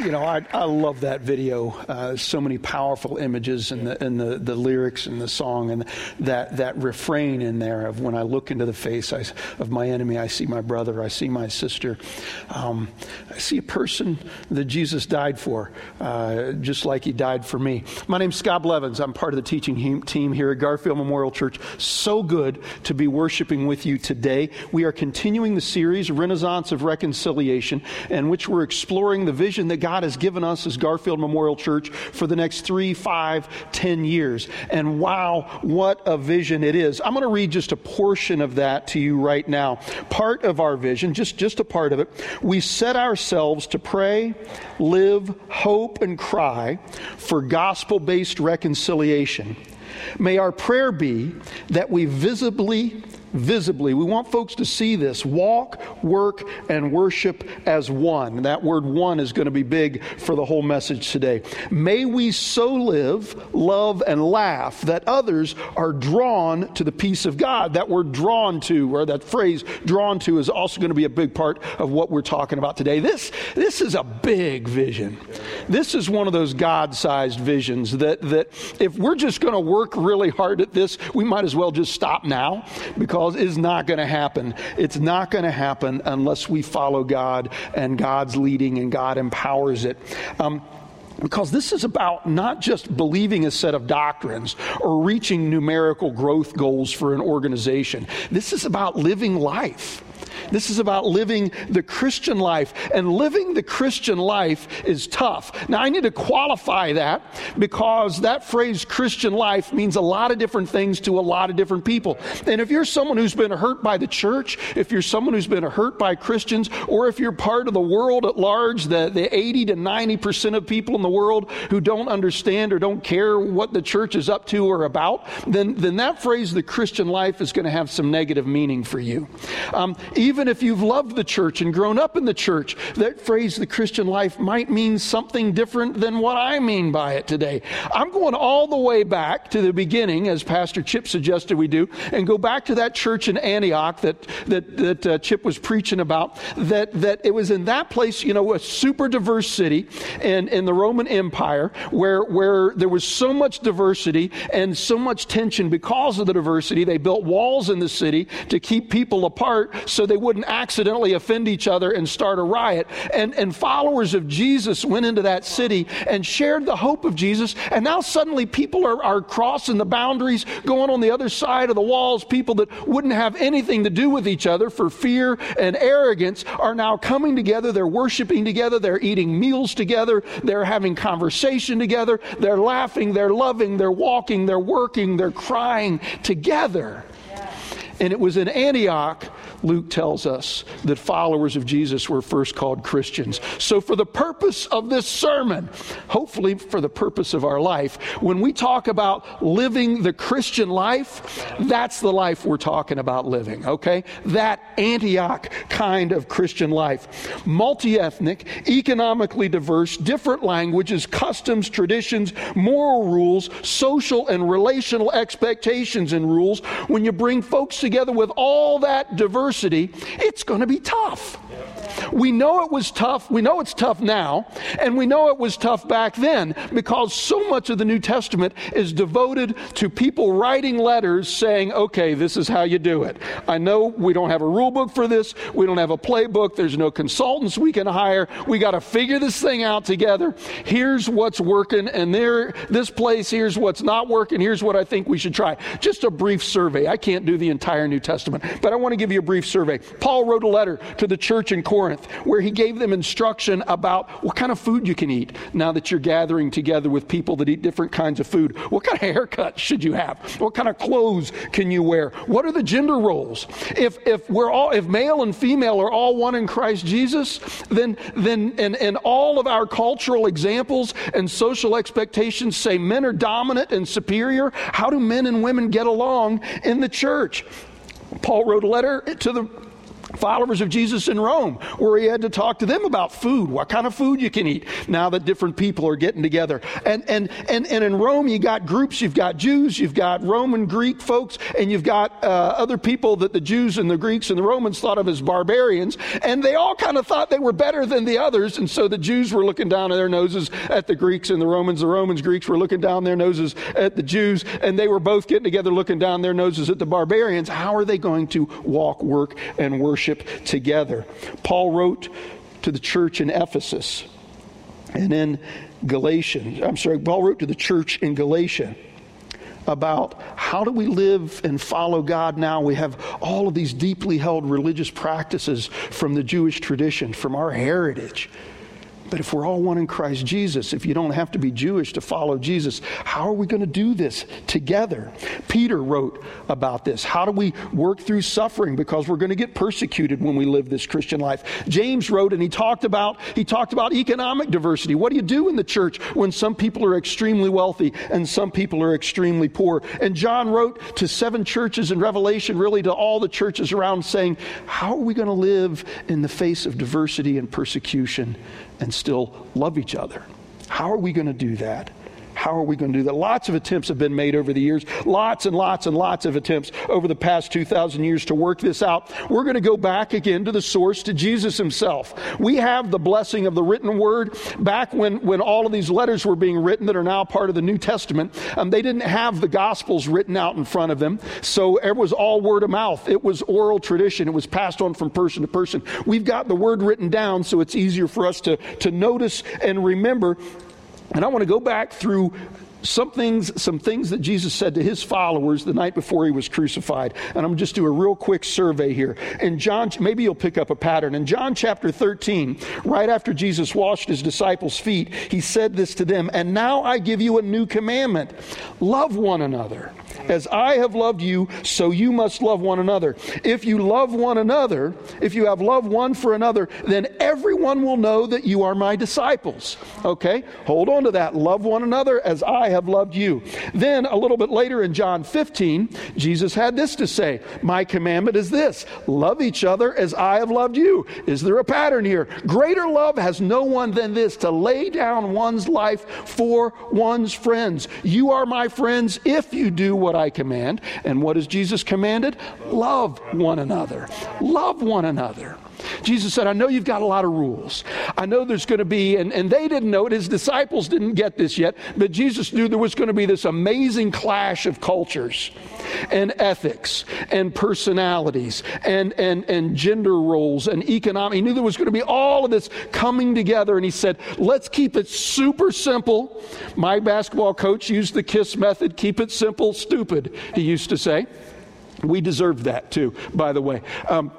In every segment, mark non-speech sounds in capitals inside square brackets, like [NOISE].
you know, I, I love that video. Uh, so many powerful images and the, and the, the lyrics and the song and that, that refrain in there of when I look into the face I, of my enemy, I see my brother, I see my sister. Um, I see a person that Jesus died for, uh, just like he died for me. My name's Scott Blevins. I'm part of the teaching team here at Garfield Memorial Church. So good to be worshiping with you today. We are continuing the series, Renaissance of Reconciliation, in which we're exploring the vision that God has given us as Garfield Memorial Church for the next three, five, ten years. And wow, what a vision it is. I'm going to read just a portion of that to you right now. Part of our vision, just, just a part of it, we set ourselves to pray, live, hope, and cry for gospel based reconciliation. May our prayer be that we visibly visibly. We want folks to see this walk, work, and worship as one. That word one is going to be big for the whole message today. May we so live, love, and laugh that others are drawn to the peace of God. That word drawn to, or that phrase drawn to, is also going to be a big part of what we're talking about today. This, this is a big vision. This is one of those God sized visions that, that if we're just going to work really hard at this, we might as well just stop now because is not going to happen. It's not going to happen unless we follow God and God's leading and God empowers it. Um, because this is about not just believing a set of doctrines or reaching numerical growth goals for an organization. This is about living life. This is about living the Christian life. And living the Christian life is tough. Now, I need to qualify that because that phrase Christian life means a lot of different things to a lot of different people. And if you're someone who's been hurt by the church, if you're someone who's been hurt by Christians, or if you're part of the world at large, the, the 80 to 90% of people in the world who don't understand or don't care what the church is up to or about, then, then that phrase, the Christian life, is going to have some negative meaning for you. Um, even even if you've loved the church and grown up in the church, that phrase, the Christian life, might mean something different than what I mean by it today. I'm going all the way back to the beginning, as Pastor Chip suggested we do, and go back to that church in Antioch that, that, that uh, Chip was preaching about, that, that it was in that place, you know, a super diverse city in, in the Roman Empire where, where there was so much diversity and so much tension because of the diversity. They built walls in the city to keep people apart so they wouldn't accidentally offend each other and start a riot. And, and followers of Jesus went into that city and shared the hope of Jesus. And now suddenly people are, are crossing the boundaries, going on the other side of the walls. People that wouldn't have anything to do with each other for fear and arrogance are now coming together. They're worshiping together. They're eating meals together. They're having conversation together. They're laughing. They're loving. They're walking. They're working. They're crying together. And it was in Antioch Luke tells us that followers of Jesus were first called Christians. So, for the purpose of this sermon, hopefully for the purpose of our life, when we talk about living the Christian life, that's the life we're talking about living, okay? That Antioch kind of Christian life. Multi ethnic, economically diverse, different languages, customs, traditions, moral rules, social and relational expectations and rules. When you bring folks together with all that diversity, adversity, it's going to be tough. We know it was tough. We know it's tough now, and we know it was tough back then because so much of the New Testament is devoted to people writing letters saying, okay, this is how you do it. I know we don't have a rule book for this, we don't have a playbook, there's no consultants we can hire. We got to figure this thing out together. Here's what's working, and there, this place, here's what's not working, here's what I think we should try. Just a brief survey. I can't do the entire New Testament, but I want to give you a brief survey. Paul wrote a letter to the church in Corinth Corinth, where he gave them instruction about what kind of food you can eat now that you're gathering together with people that eat different kinds of food. What kind of [LAUGHS] haircut should you have? What kind of clothes can you wear? What are the gender roles? If, if we're all, if male and female are all one in Christ Jesus, then, then, and, and all of our cultural examples and social expectations say men are dominant and superior, how do men and women get along in the church? Paul wrote a letter to the followers of Jesus in Rome, where he had to talk to them about food, what kind of food you can eat now that different people are getting together. And, and, and, and in Rome, you got groups, you've got Jews, you've got Roman Greek folks, and you've got uh, other people that the Jews and the Greeks and the Romans thought of as barbarians, and they all kind of thought they were better than the others, and so the Jews were looking down their noses at the Greeks and the Romans, the Romans, Greeks were looking down their noses at the Jews, and they were both getting together looking down their noses at the barbarians. How are they going to walk, work, and worship? Worship together. Paul wrote to the church in Ephesus and in Galatians. I'm sorry, Paul wrote to the church in Galatia about how do we live and follow God now. We have all of these deeply held religious practices from the Jewish tradition, from our heritage. But if we're all one in Christ Jesus, if you don't have to be Jewish to follow Jesus, how are we going to do this together? Peter wrote about this. How do we work through suffering because we're going to get persecuted when we live this Christian life? James wrote and he talked about he talked about economic diversity. What do you do in the church when some people are extremely wealthy and some people are extremely poor? And John wrote to seven churches in Revelation, really to all the churches around saying, how are we going to live in the face of diversity and persecution and still love each other. How are we going to do that? How are we going to do that? Lots of attempts have been made over the years. Lots and lots and lots of attempts over the past 2,000 years to work this out. We're going to go back again to the source, to Jesus himself. We have the blessing of the written word. Back when, when all of these letters were being written that are now part of the New Testament, um, they didn't have the Gospels written out in front of them. So it was all word of mouth. It was oral tradition. It was passed on from person to person. We've got the word written down so it's easier for us to, to notice and remember and I want to go back through some things, some things that Jesus said to his followers the night before he was crucified. And I'm going to just do a real quick survey here. In John, maybe you'll pick up a pattern. In John chapter 13, right after Jesus washed his disciples' feet, he said this to them, And now I give you a new commandment love one another. As I have loved you, so you must love one another. If you love one another, if you have love one for another, then everyone will know that you are my disciples. Okay? Hold on to that. Love one another as I have loved you. Then, a little bit later in John 15, Jesus had this to say My commandment is this love each other as I have loved you. Is there a pattern here? Greater love has no one than this to lay down one's life for one's friends. You are my friends if you do what I command. And what has Jesus commanded? Love one another. Love one another. Jesus said, I know you've got a lot of rules. I know there's going to be, and, and they didn't know it, his disciples didn't get this yet, but Jesus knew there was going to be this amazing clash of cultures and ethics and personalities and, and, and gender roles and economic. He knew there was going to be all of this coming together, and he said, let's keep it super simple. My basketball coach used the KISS method keep it simple, stupid, he used to say. We deserved that too, by the way. Um,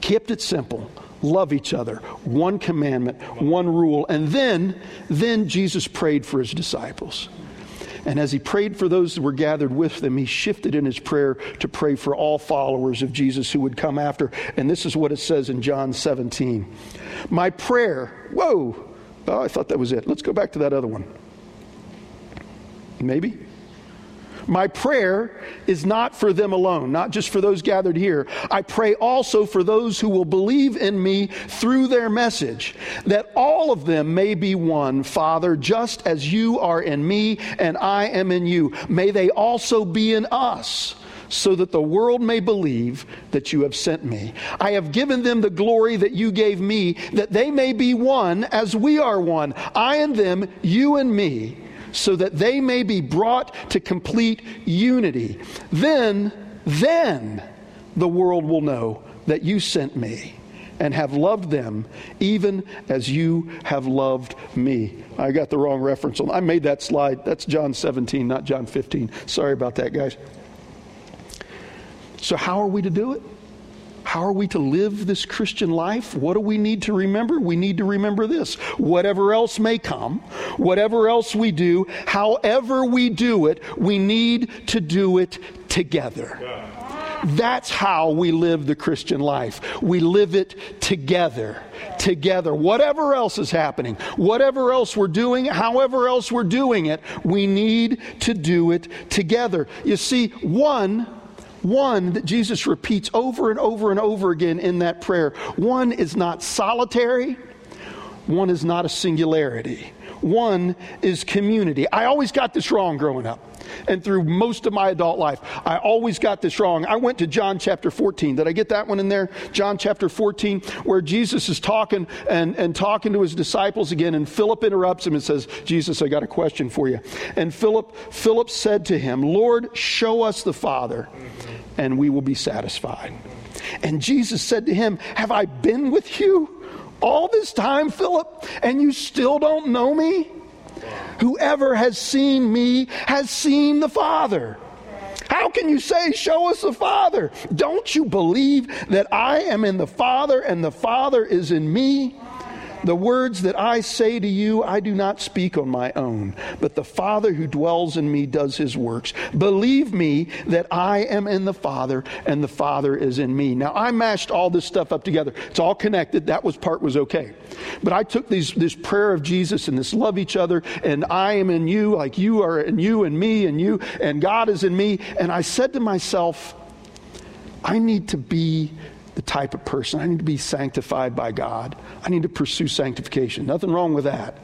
kept it simple love each other one commandment one rule and then then jesus prayed for his disciples and as he prayed for those that were gathered with them, he shifted in his prayer to pray for all followers of Jesus who would come after. And this is what it says in John 17. My prayer, whoa, oh, I thought that was it. Let's go back to that other one. Maybe? My prayer is not for them alone, not just for those gathered here. I pray also for those who will believe in me through their message, that all of them may be one, Father, just as you are in me and I am in you. May they also be in us so that the world may believe that you have sent me. I have given them the glory that you gave me, that they may be one as we are one. I and them, you and me so that they may be brought to complete unity. Then, then the world will know that you sent me and have loved them even as you have loved me. I got the wrong reference on. I made that slide. That's John 17, not John 15. Sorry about that, guys. So how are we to do it? How are we to live this Christian life? What do we need to remember? We need to remember this. Whatever else may come, whatever else we do, however we do it, we need to do it together. That's how we live the Christian life. We live it together. Together. Whatever else is happening, whatever else we're doing, however else we're doing it, we need to do it together. You see, one one that Jesus repeats over and over and over again in that prayer. One is not solitary, one is not a singularity. One is community. I always got this wrong growing up and through most of my adult life. I always got this wrong. I went to John chapter 14. Did I get that one in there? John chapter 14, where Jesus is talking and, and talking to his disciples again, and Philip interrupts him and says, Jesus, I got a question for you. And Philip, Philip said to him, Lord, show us the Father, and we will be satisfied. And Jesus said to him, Have I been with you all this time, Philip, and you still don't know me? Whoever has seen me has seen the Father. How can you say, Show us the Father? Don't you believe that I am in the Father and the Father is in me? The words that I say to you, I do not speak on my own, but the Father who dwells in me does his works. Believe me that I am in the Father and the Father is in me. Now, I mashed all this stuff up together. It's all connected. That was part was okay. But I took these, this prayer of Jesus and this love each other, and I am in you, like you are in you, and me and you, and God is in me. And I said to myself, I need to be the type of person. I need to be sanctified by God. I need to pursue sanctification. Nothing wrong with that.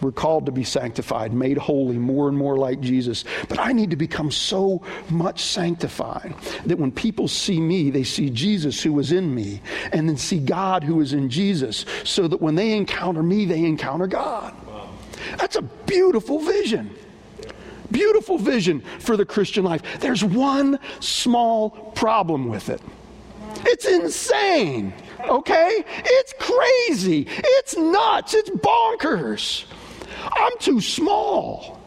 We're called to be sanctified, made holy, more and more like Jesus. But I need to become so much sanctified that when people see me, they see Jesus who is in me, and then see God who is in Jesus, so that when they encounter me, they encounter God. Wow. That's a beautiful vision. Beautiful vision for the Christian life. There's one small problem with it. It's insane, okay? It's crazy. It's nuts. It's bonkers. I'm too small.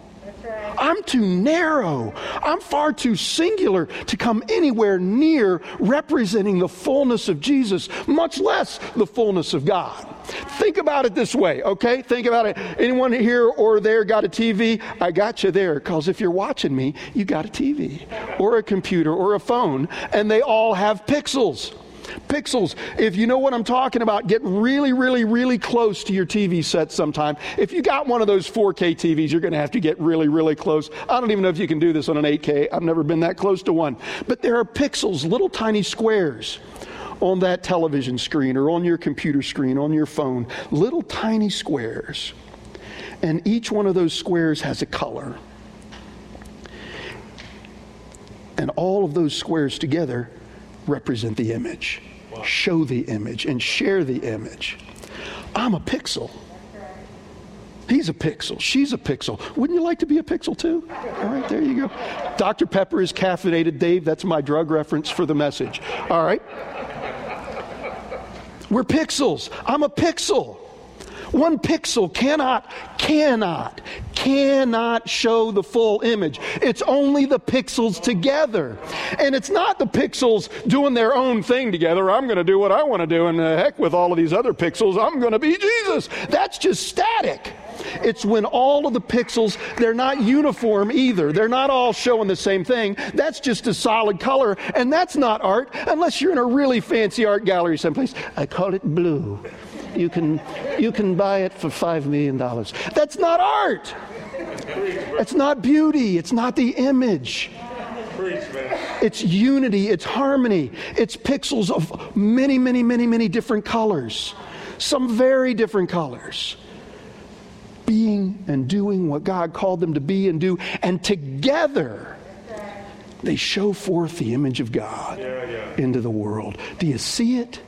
I'm too narrow. I'm far too singular to come anywhere near representing the fullness of Jesus, much less the fullness of God. Think about it this way, okay? Think about it. Anyone here or there got a TV? I got you there because if you're watching me, you got a TV or a computer or a phone, and they all have pixels. Pixels. If you know what I'm talking about, get really, really, really close to your TV set sometime. If you got one of those 4K TVs, you're going to have to get really, really close. I don't even know if you can do this on an 8K. I've never been that close to one. But there are pixels, little tiny squares on that television screen or on your computer screen, on your phone, little tiny squares. And each one of those squares has a color. And all of those squares together represent the image, wow. show the image, and share the image. I'm a pixel. He's a pixel. She's a pixel. Wouldn't you like to be a pixel too? All right, there you go. Dr. Pepper is caffeinated. Dave, that's my drug reference for the message. All right. We're pixels. I'm a pixel. One pixel cannot, cannot, cannot show the full image. It's only the pixels together. And it's not the pixels doing their own thing together. I'm going to do what I want to do, and heck with all of these other pixels, I'm going to be Jesus. That's just static. It's when all of the pixels, they're not uniform either. They're not all showing the same thing. That's just a solid color, and that's not art unless you're in a really fancy art gallery someplace. I call it blue. You can, you can buy it for $5 million. That's not art. It's not beauty. It's not the image. It's unity, it's harmony, it's pixels of many, many, many, many different colors, some very different colors. Being and doing what God called them to be and do, and together they show forth the image of God into the world. Do you see it?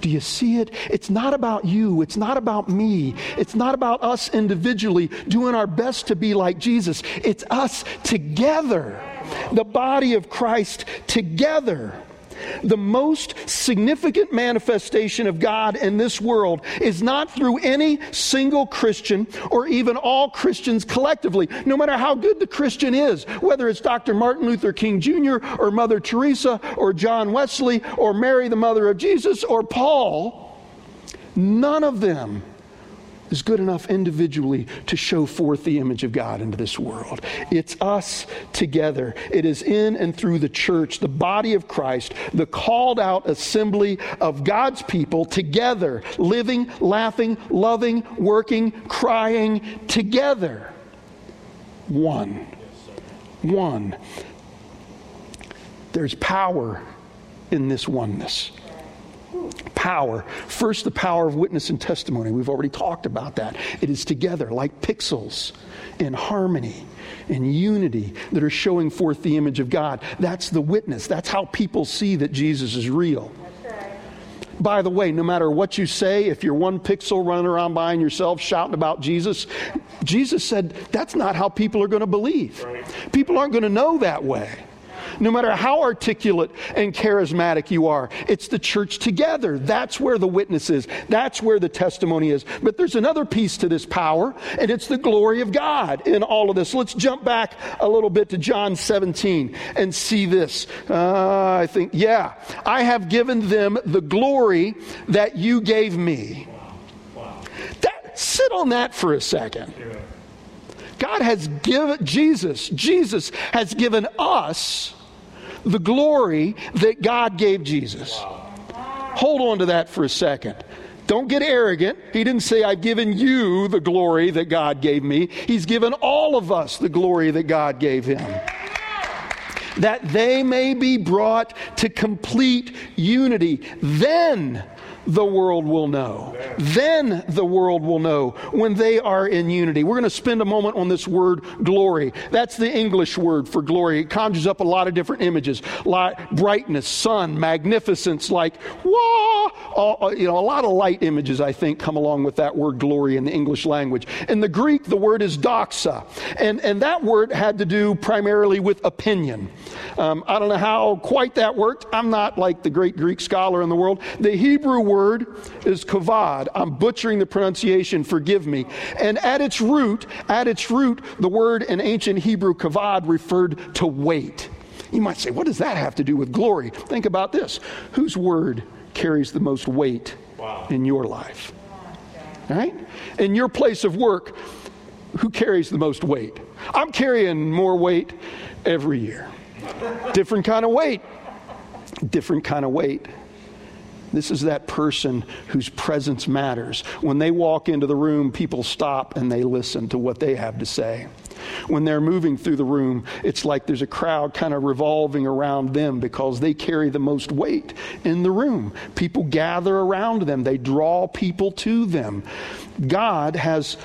Do you see it? It's not about you. It's not about me. It's not about us individually doing our best to be like Jesus. It's us together, the body of Christ together. The most significant manifestation of God in this world is not through any single Christian or even all Christians collectively, no matter how good the Christian is, whether it's Dr. Martin Luther King Jr. or Mother Teresa or John Wesley or Mary, the mother of Jesus, or Paul. None of them is good enough individually to show forth the image of God into this world. It's us together. It is in and through the church, the body of Christ, the called out assembly of God's people together, living, laughing, loving, working, crying together. One. One. There's power in this oneness power. First, the power of witness and testimony. We've already talked about that. It is together like pixels in harmony in unity that are showing forth the image of God. That's the witness. That's how people see that Jesus is real. By the way, no matter what you say, if you're one pixel running around behind yourself shouting about Jesus, Jesus said that's not how people are going to believe. People aren't going to know that way no matter how articulate and charismatic you are. It's the church together. That's where the witness is. That's where the testimony is. But there's another piece to this power, and it's the glory of God in all of this. Let's jump back a little bit to John 17 and see this. Uh, I think, yeah, I have given them the glory that you gave me. That, sit on that for a second. God has given, Jesus, Jesus has given us the glory that God gave Jesus. Hold on to that for a second. Don't get arrogant. He didn't say, I've given you the glory that God gave me. He's given all of us the glory that God gave him. That they may be brought to complete unity. Then the world will know. Then the world will know when they are in unity. We're going to spend a moment on this word glory. That's the English word for glory. It conjures up a lot of different images like brightness, sun, magnificence, like, wah, all, you know, a lot of light images, I think, come along with that word glory in the English language. In the Greek, the word is doxa. And, and that word had to do primarily with opinion. Um, I don't know how quite that worked. I'm not like the great Greek scholar in the world. The Hebrew word is kavod. I'm butchering the pronunciation, forgive me. And at its root, at its root, the word in ancient Hebrew kavod referred to weight. You might say, what does that have to do with glory? Think about this. Whose word carries the most weight wow. in your life? Right? In your place of work, who carries the most weight? I'm carrying more weight every year. Different kind of weight. Different kind of weight. This is that person whose presence matters. When they walk into the room, people stop and they listen to what they have to say. When they're moving through the room, it's like there's a crowd kind of revolving around them because they carry the most weight in the room. People gather around them, they draw people to them. God has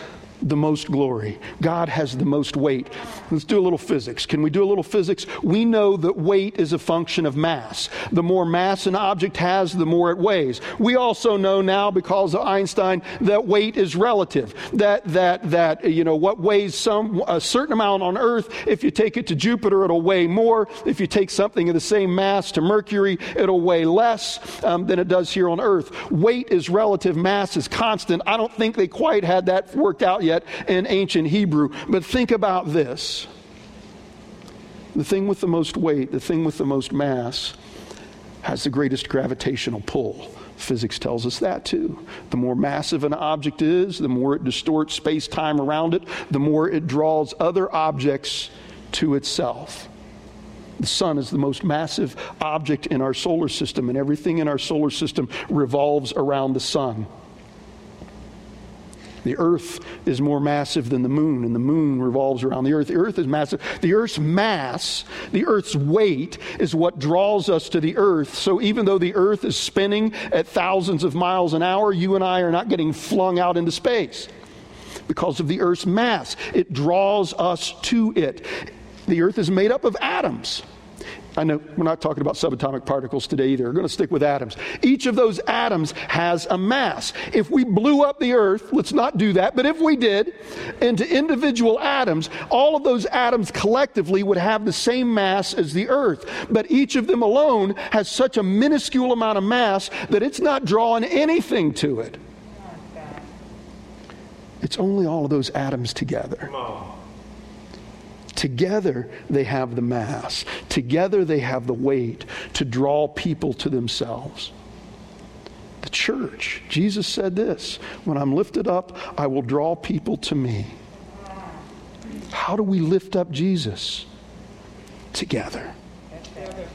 the most glory. God has the most weight. Let's do a little physics. Can we do a little physics? We know that weight is a function of mass. The more mass an object has, the more it weighs. We also know now, because of Einstein, that weight is relative. That that that you know what weighs some a certain amount on Earth. If you take it to Jupiter, it'll weigh more. If you take something of the same mass to Mercury, it'll weigh less um, than it does here on Earth. Weight is relative. Mass is constant. I don't think they quite had that worked out yet in ancient Hebrew. But think about this the thing with the most weight, the thing with the most mass, has the greatest gravitational pull. Physics tells us that too. The more massive an object is, the more it distorts space time around it, the more it draws other objects to itself. The sun is the most massive object in our solar system, and everything in our solar system revolves around the sun. The earth is more massive than the moon, and the moon revolves around the earth. The earth is massive. The earth's mass, the earth's weight, is what draws us to the earth. So even though the earth is spinning at thousands of miles an hour, you and I are not getting flung out into space because of the earth's mass. It draws us to it. The earth is made up of atoms. I know we're not talking about subatomic particles today either. We're going to stick with atoms. Each of those atoms has a mass. If we blew up the earth, let's not do that, but if we did, into individual atoms, all of those atoms collectively would have the same mass as the earth. But each of them alone has such a minuscule amount of mass that it's not drawing anything to it. It's only all of those atoms together. Together, they have the mass. Together, they have the weight to draw people to themselves. The church, Jesus said this When I'm lifted up, I will draw people to me. How do we lift up Jesus? Together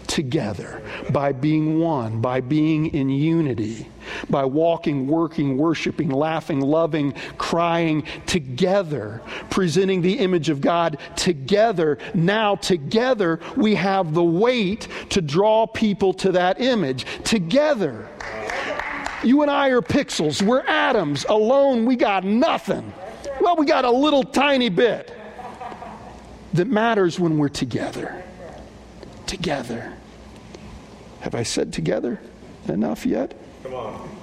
together by being one, by being in unity, by walking, working, worshiping, laughing, loving, crying together, presenting the image of God together. Now, together, we have the weight to draw people to that image. Together. You and I are pixels. We're atoms. Alone, we got nothing. Well, we got a little tiny bit that matters when we're together. Together. Have I said together enough yet? Come on.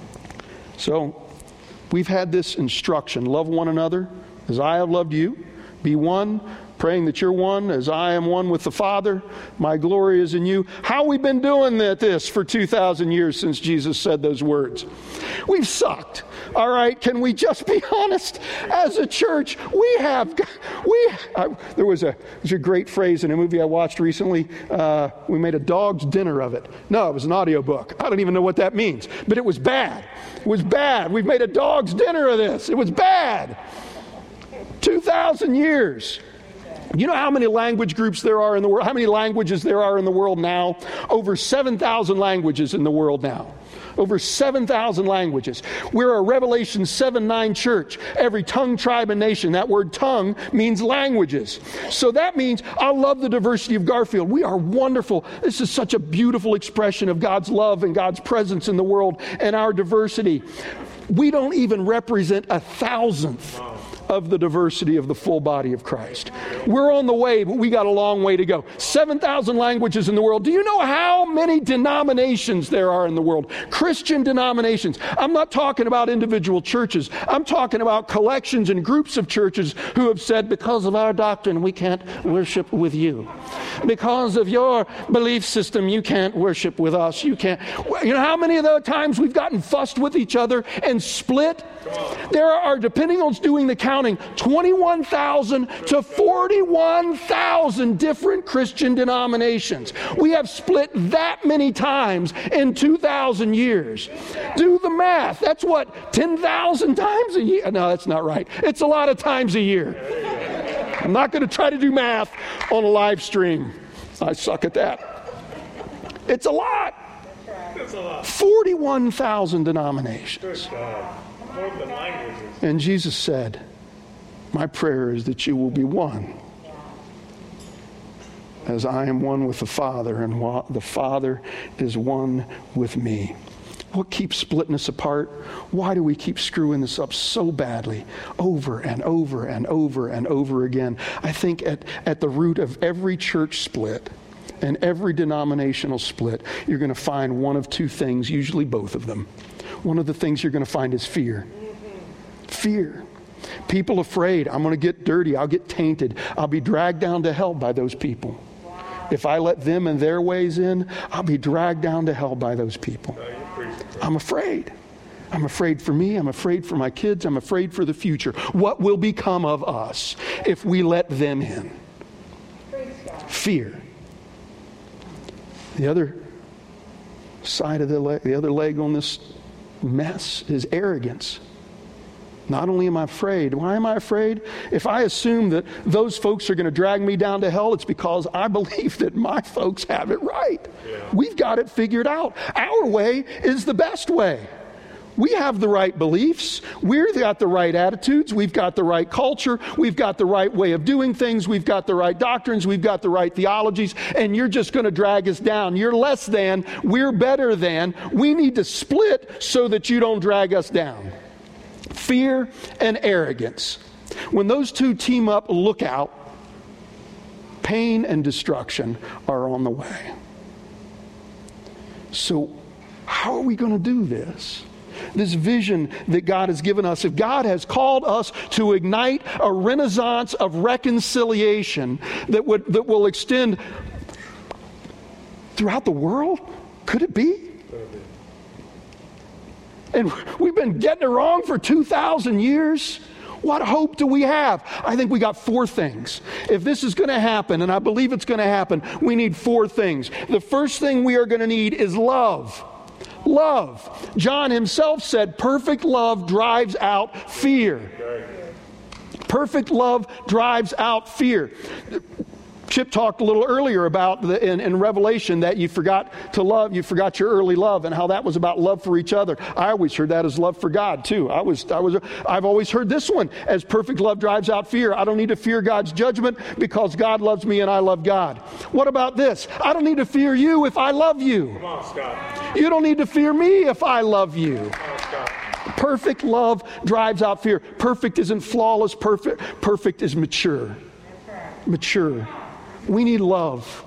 So, we've had this instruction love one another as I have loved you. Be one, praying that you're one as I am one with the Father. My glory is in you. How we've been doing that, this for 2,000 years since Jesus said those words? We've sucked. All right, can we just be [LAUGHS] honest? As a church, we have, we, uh, there was a, was a great phrase in a movie I watched recently. Uh, we made a dog's dinner of it. No, it was an audiobook. I don't even know what that means, but it was bad. It was bad. We've made a dog's dinner of this. It was bad. 2,000 years. You know how many language groups there are in the world? How many languages there are in the world now? Over 7,000 languages in the world now. Over 7,000 languages. We're a Revelation 7 9 church. Every tongue, tribe, and nation. That word tongue means languages. So that means I love the diversity of Garfield. We are wonderful. This is such a beautiful expression of God's love and God's presence in the world and our diversity. We don't even represent a thousandth of the diversity of the full body of Christ. We're on the way, but we got a long way to go. 7,000 languages in the world. Do you know how many denominations there are in the world? Christian denominations. I'm not talking about individual churches. I'm talking about collections and groups of churches who have said, because of our doctrine, we can't worship with you. Because of your belief system, you can't worship with us. You can't. You know how many of those times we've gotten fussed with each other and split? There are, depending on doing the counting, 21,000 to 41,000 different Christian denominations. We have split that many times in 2,000 years. Do the math. That's what, 10,000 times a year? No, that's not right. It's a lot of times a year. I'm not going to try to do math on a live stream. I suck at that. It's a lot. 41,000 denominations. And Jesus said, My prayer is that you will be one. As I am one with the Father, and the Father is one with me. What keeps splitting us apart? Why do we keep screwing this up so badly over and over and over and over again? I think at, at the root of every church split and every denominational split, you're going to find one of two things, usually both of them. One of the things you're going to find is fear. Fear. People afraid, I'm going to get dirty, I'll get tainted, I'll be dragged down to hell by those people. If I let them and their ways in, I'll be dragged down to hell by those people. I'm afraid. I'm afraid for me. I'm afraid for my kids. I'm afraid for the future. What will become of us if we let them in? Fear. The other side of the leg, the other leg on this mess is arrogance. Not only am I afraid, why am I afraid? If I assume that those folks are going to drag me down to hell, it's because I believe that my folks have it right. Yeah. We've got it figured out. Our way is the best way. We have the right beliefs. We've got the right attitudes. We've got the right culture. We've got the right way of doing things. We've got the right doctrines. We've got the right theologies. And you're just going to drag us down. You're less than. We're better than. We need to split so that you don't drag us down fear and arrogance. When those two team up, look out. Pain and destruction are on the way. So, how are we going to do this? This vision that God has given us, if God has called us to ignite a renaissance of reconciliation that, would, that will extend throughout the world, could it be? And we've been getting it wrong for 2,000 years. What hope do we have? I think we got four things. If this is going to happen, and I believe it's going to happen, we need four things. The first thing we are going to need is love. Love. John himself said, perfect love drives out fear. Perfect love drives out fear. Chip talked a little earlier about the, in, in, Revelation that you forgot to love, you forgot your early love, and how that was about love for each other. I always heard that as love for God too. I was, I was, I've always heard this one as perfect love drives out fear. I don't need to fear God's judgment because God loves me and I love God. What about this? I don't need to fear you if I love you. Come on, Scott. You don't need to fear me if I love you. On, perfect love drives out fear. Perfect isn't flawless. Perfect, perfect is mature. Mature. We need love.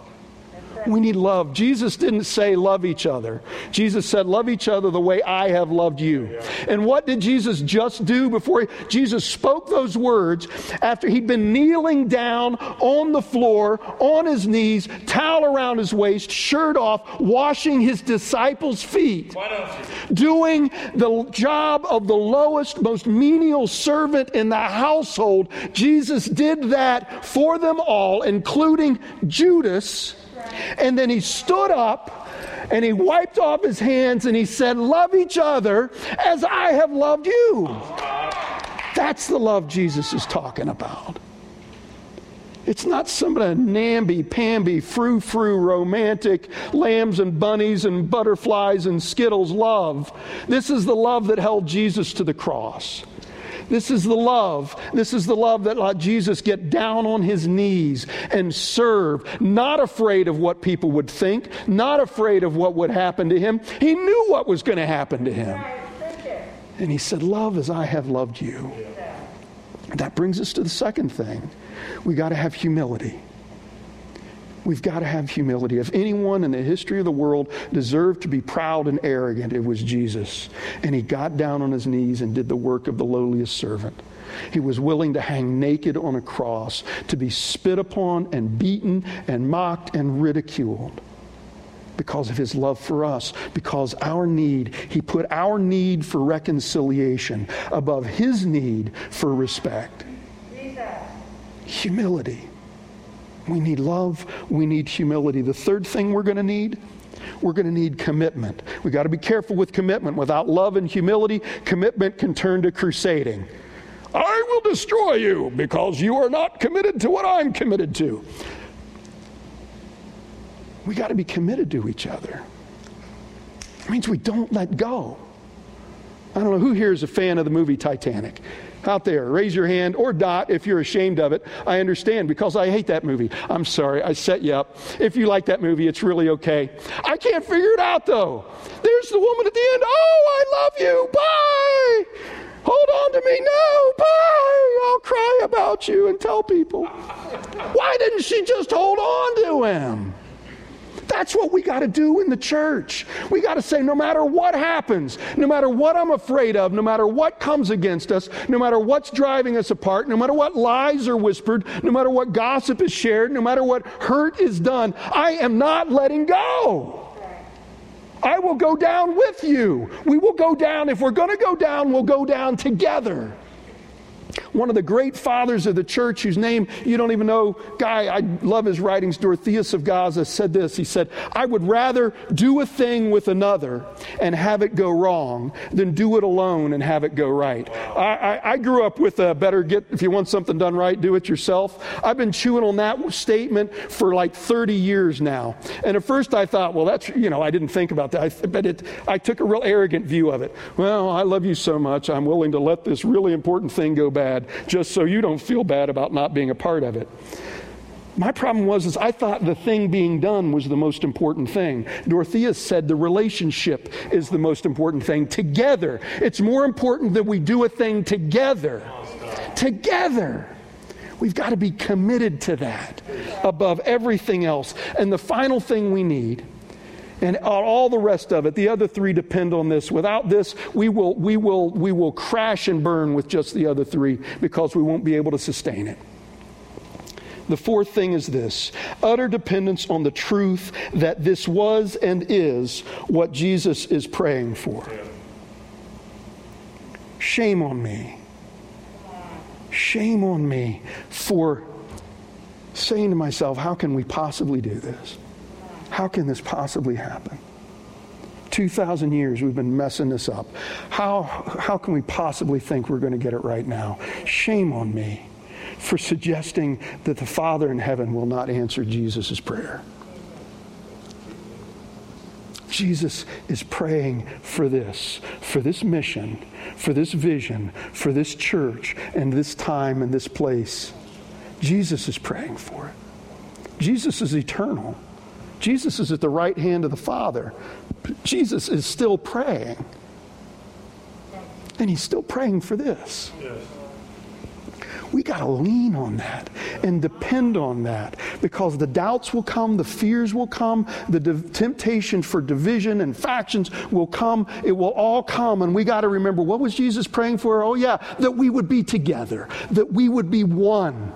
We need love. Jesus didn't say love each other. Jesus said, Love each other the way I have loved you. And what did Jesus just do before he, Jesus spoke those words after he'd been kneeling down on the floor, on his knees, towel around his waist, shirt off, washing his disciples' feet, doing the job of the lowest, most menial servant in the household? Jesus did that for them all, including Judas and then he stood up and he wiped off his hands and he said, Love each other as I have loved you. That's the love Jesus is talking about. It's not some of the namby pamby, frou frou, romantic lambs and bunnies and butterflies and skittles love. This is the love that held Jesus to the cross. This is the love. This is the love that let Jesus get down on his knees and serve, not afraid of what people would think, not afraid of what would happen to him. He knew what was going to happen to him. And he said, Love as I have loved you. That brings us to the second thing. We got to have humility. We've got to have humility. If anyone in the history of the world deserved to be proud and arrogant, it was Jesus. And he got down on his knees and did the work of the lowliest servant. He was willing to hang naked on a cross, to be spit upon and beaten and mocked and ridiculed because of his love for us, because our need, he put our need for reconciliation above his need for respect. Jesus. Humility. We need love. We need humility. The third thing we're going to need, we're going to need commitment. We've got to be careful with commitment. Without love and humility, commitment can turn to crusading. I will destroy you because you are not committed to what I'm committed to. We got to be committed to each other. It means we don't let go. I don't know who here is a fan of the movie Titanic out there. Raise your hand or dot if you're ashamed of it. I understand because I hate that movie. I'm sorry, I set you up. If you like that movie, it's really okay. I can't figure it out though. There's the woman at the end. Oh, I love you. Bye. Hold on to me. No, bye. I'll cry about you and tell people. Why didn't she just hold on to him? That's what we got to do in the church. We got to say, no matter what happens, no matter what I'm afraid of, no matter what comes against us, no matter what's driving us apart, no matter what lies are whispered, no matter what gossip is shared, no matter what hurt is done, I am not letting go. I will go down with you. We will go down. If we're going to go down, we'll go down together. One of the great fathers of the church, whose name you don't even know, guy, I love his writings, Dorotheus of Gaza, said this. He said, I would rather do a thing with another and have it go wrong than do it alone and have it go right. I, I, I grew up with a better get, if you want something done right, do it yourself. I've been chewing on that statement for like 30 years now. And at first I thought, well, that's, you know, I didn't think about that. I, but it, I took a real arrogant view of it. Well, I love you so much. I'm willing to let this really important thing go bad just so you don't feel bad about not being a part of it. My problem was is I thought the thing being done was the most important thing. Dorotheus said the relationship is the most important thing. Together. It's more important that we do a thing together. Together. We've got to be committed to that above everything else. And the final thing we need And all the rest of it, the other three depend on this. Without this, we will, we will, we will crash and burn with just the other three because we won't be able to sustain it. The fourth thing is this utter dependence on the truth that this was and is what Jesus is praying for. Shame on me. Shame on me for saying to myself, how can we possibly do this? How can this possibly happen? 2,000 years we've been messing this up. How, how can we possibly think we're going to get it right now? Shame on me for suggesting that the Father in heaven will not answer Jesus' prayer. Jesus is praying for this, for this mission, for this vision, for this church, and this time and this place. Jesus is praying for it. Jesus is eternal. Jesus is at the right hand of the Father. Jesus is still praying. And he's still praying for this. We got to lean on that and depend on that because the doubts will come, the fears will come, the temptation for division and factions will come. It will all come. And we got to remember what was Jesus praying for? Oh, yeah, that we would be together, that we would be one.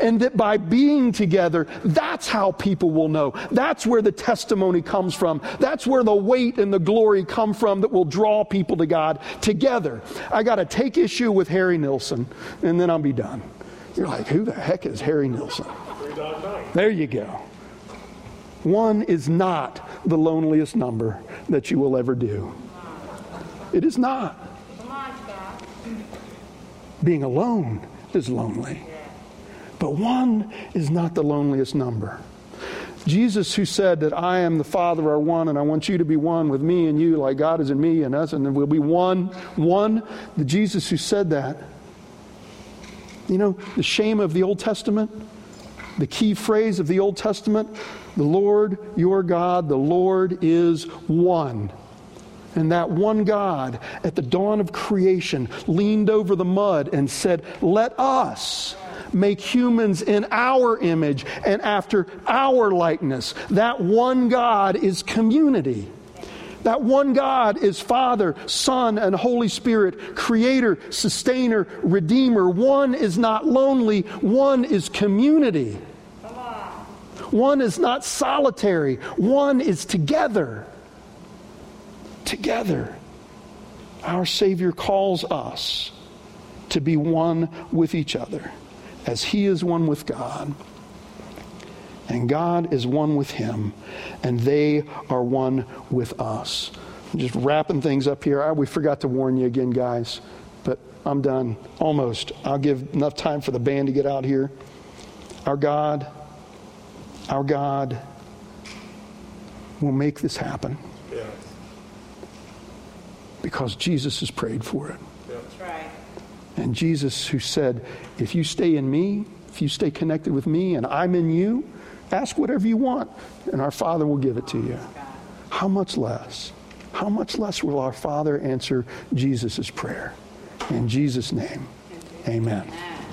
And that by being together, that's how people will know. That's where the testimony comes from. That's where the weight and the glory come from that will draw people to God together. I got to take issue with Harry Nilsson, and then I'll be done. You're like, who the heck is Harry Nilsson? There you go. One is not the loneliest number that you will ever do. It is not. Being alone is lonely. But one is not the loneliest number. Jesus, who said that I am the Father, are one, and I want you to be one with me and you, like God is in me and us, and we'll be one. One, the Jesus who said that. You know, the Shema of the Old Testament, the key phrase of the Old Testament the Lord your God, the Lord is one. And that one God at the dawn of creation leaned over the mud and said, Let us make humans in our image and after our likeness. That one God is community. That one God is Father, Son, and Holy Spirit, Creator, Sustainer, Redeemer. One is not lonely, one is community. One is not solitary, one is together. Together. Our Savior calls us to be one with each other as he is one with God, and God is one with him, and they are one with us. just wrapping things up here. we forgot to warn you again, guys, but I'm done. Almost. I'll give enough time for the band to get out here. Our God, our God will make this happen. Yeah. Because Jesus has prayed for it. And Jesus, who said, If you stay in me, if you stay connected with me and I'm in you, ask whatever you want, and our Father will give it to you. How much less? How much less will our Father answer Jesus' prayer? In Jesus' name, amen.